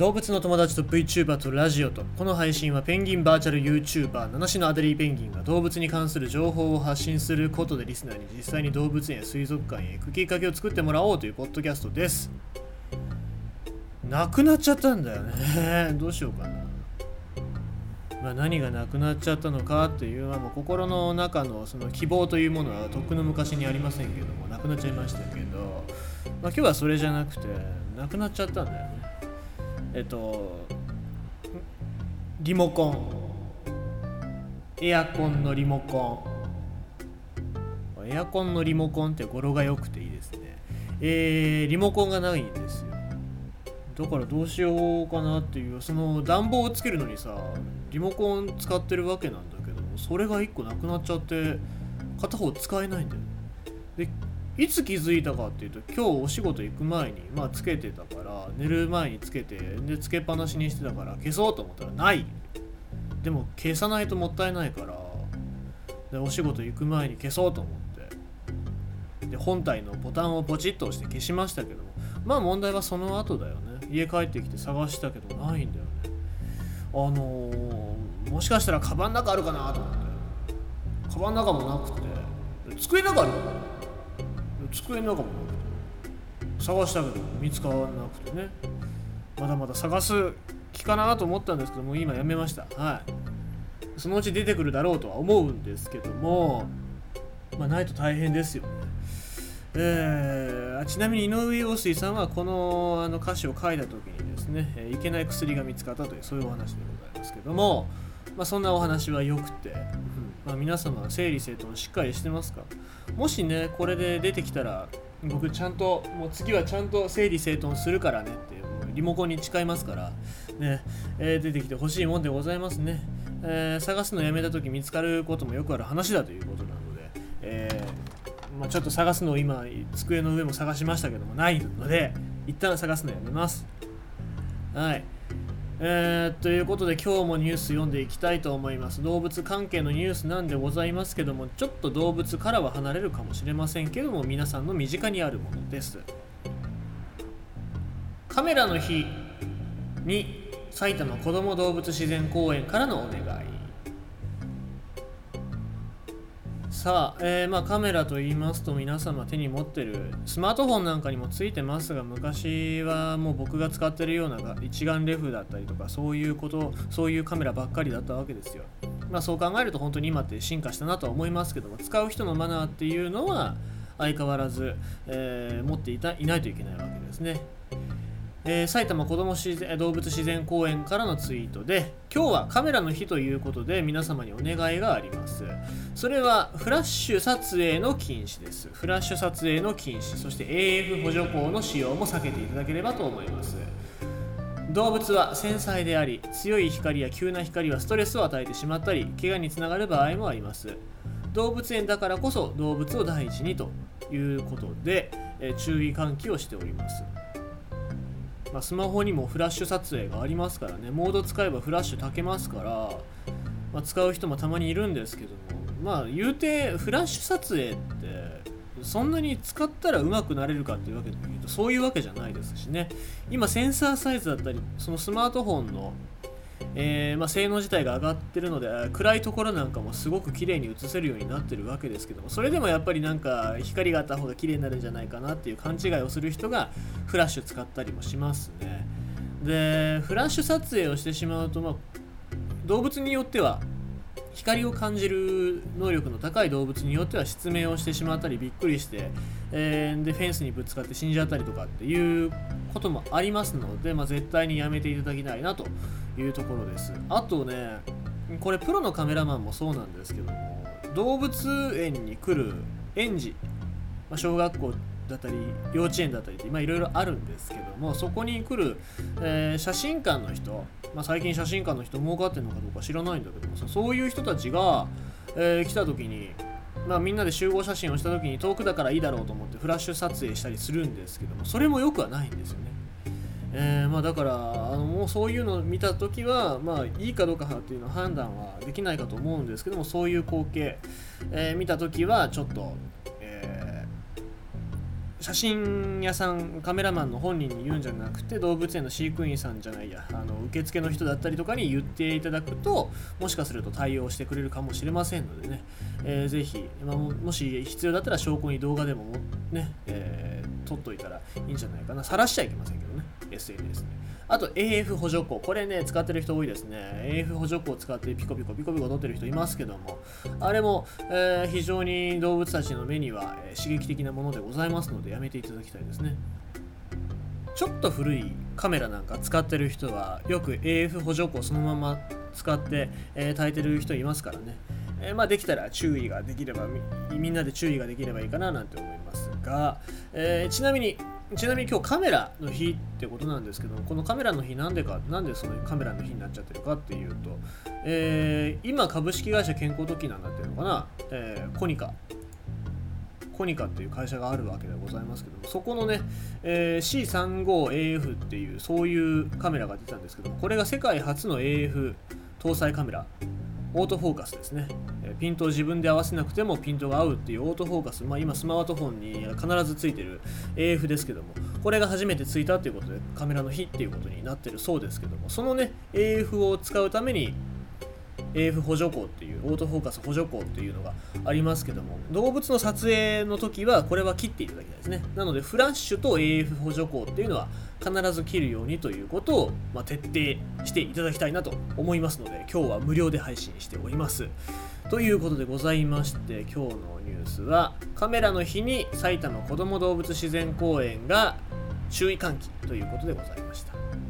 動物の友達と VTuber とラジオと。この配信はペンギンバーチャル YouTuber 七種のアデリーペンギンが動物に関する情報を発信することでリスナーに実際に動物園や水族館へ行くきっかけを作ってもらおうというポッドキャストです。なくなっちゃったんだよね。どうしようかなまあ、何がなくなっちゃったのかっていうのはもう心の中のその希望というものはとっくの昔にありませんけどもなくなっちゃいましたけど、まあ、今日はそれじゃなくてなくなっちゃったんだよね。えっとリモコン。エアコンのリモコン。エアコンのリモコンって語呂が良くていいですね。えー、リモコンがないんですよ。だからどうしようかなっていう。その暖房をつけるのにさリモコン使ってるわけなんだけどそれが1個なくなっちゃって片方使えないんだよでいつ気づいたかっていうと今日お仕事行く前にまあつけてたから寝る前につけてでつけっぱなしにしてたから消そうと思ったらない。でも消さないともったいないからでお仕事行く前に消そうと思って。で本体のボタンをポチッと押して消しましたけどもまあ問題はその後だよね。家帰ってきて探したけどないんだよね。あのー、もしかしたらカバンの中あるかなと思って。カバンの中もなくて。机の中あるかな机の中も探したけど見つからなくてね。まだまだ探す気かなと思ったんですけども今やめました。はい。そのうち出てくるだろうとは思うんですけどもまあないと大変ですよね。えー、ちなみに井上陽水さんはこのあの歌詞を書いた時にですね、え、いけない薬が見つかったというそういうお話でございますけども、まあ、そんなお話はよくて、まあ、皆様整理整頓しっかりしてますか？もしねこれで出てきたら僕ちゃんともう次はちゃんと整理整頓するからねってリモコンに誓いますからね、えー、出てきてほしいもんでございますね、えー、探すのやめた時見つかることもよくある話だということなので、えー、まあ、ちょっと探すのを今机の上も探しましたけどもないので一旦探すのやめます。はい。えー、ということで今日もニュース読んでいきたいと思います。動物関係のニュースなんでございますけどもちょっと動物からは離れるかもしれませんけども皆さんの身近にあるものです。カメラの日に埼玉こども動物自然公園からのお願い。さあ、えー、まあ、カメラと言いますと皆様手に持ってるスマートフォンなんかにもついてますが昔はもう僕が使ってるような一眼レフだったりとかそういうことそういうカメラばっかりだったわけですよ。まあ、そう考えると本当に今って進化したなとは思いますけども使う人のマナーっていうのは相変わらず、えー、持っていたいないといけないわけですね。えー、埼玉こども動物自然公園からのツイートで今日はカメラの日ということで皆様にお願いがあります。それはフラッシュ撮影の禁止です。フラッシュ撮影の禁止。そして AF 補助光の使用も避けていただければと思います。動物は繊細であり強い光や急な光はストレスを与えてしまったり怪我につながる場合もあります。動物園だからこそ動物を第一にということで、え注意喚起をしております。まあ、スマホにもフラッシュ撮影がありますからね。モード使えばフラッシュ炊けますから、まあ、使う人もたまにいるんですけども。まあ言うてフラッシュ撮影ってそんなに使ったら上手くなれるかっていうわけで言うとそういうわけじゃないですしね。今センサーサイズだったりそのスマートフォンのえー、まあ、性能自体が上がってるので暗いところなんかもすごく綺麗に映せるようになってるわけですけどもそれでもやっぱりなんか光があった方が綺麗になるんじゃないかなっていう勘違いをする人がフラッシュ使ったりもしますね。でフラッシュ撮影をしてしまうと、まあ、動物によっては光を感じる能力の高い動物によっては失明をしてしまったりびっくりして、えー、でフェンスにぶつかって死んじゃったりとかっていうこともありますので、まあ、絶対にやめていただきたいなというところですあとねこれプロのカメラマンもそうなんですけども動物園に来る園児、まあ、小学校だったり幼稚園だったりっていろいろあるんですけどもそこに来る、えー、写真館の人、まあ、最近写真館の人儲かってるのかどうか知らないんだけどもそういう人たちが、えー、来た時にまあ、みんなで集合写真をした時に遠くだからいいだろうと思ってフラッシュ撮影したりするんですけどもそれもよくはないんですよね。えー、まあ、だからあのもうそういうのを見た時は、まあ、いいかどうかっていうの判断はできないかと思うんですけどもそういう光景、えー、見た時はちょっと、えー、写真屋さんカメラマンの本人に言うんじゃなくて動物園の飼育員さんじゃないやあの受付の人だったりとかに言っていただくともしかすると対応してくれるかもしれませんのでね、えー、ぜひ、まあ、もし必要だったら証拠に動画でもね、えー、撮っといたらいいんじゃないかな晒しちゃいけませんけどね SNS ねあと AF 補助庫。これね、使ってる人多いですね。AF 補助庫を使ってピコピコピコピコ撮ってる人いますけども、あれも、えー、非常に動物たちの目には、えー、刺激的なものでございますので、やめていただきたいですね。ちょっと古いカメラなんか使ってる人は、よく AF 補助庫そのまま使って、えー、炊いてる人いますからね。えー、まあ、できたら注意ができればみんなで注意ができればいいかななんて思いますが、えー、ちなみにちなみに今日カメラの日ってことなんですけどこのカメラの日なんでかなんでそのカメラの日になっちゃってるかっていうと、えー、今株式会社健康時なんだっていうのかな、え、コニカ。コニカっていう会社があるわけでございますけどもそこのね、えー、C35AF っていうそういうカメラが出たんですけどもこれが世界初の AF 搭載カメラ。オートフォーカスですね。ピントを自分で合わせなくてもピントが合うっていうオートフォーカス、まあ、今スマートフォンに必ずついてる AF ですけども、これが初めてついたということでカメラの日っていうことになってるそうですけども、そのね、AF を使うために AF 補助光っていうオートフォーカス補助光っていうのがありますけども動物の撮影の時はこれは切っていただきたいですね。なのでフラッシュと AF 補助光っていうのは必ず切るようにということを、まあ、徹底していただきたいなと思いますので今日は無料で配信しております。ということでございまして今日のニュースはカメラの日に埼玉こども動物自然公園が注意喚起ということでございました。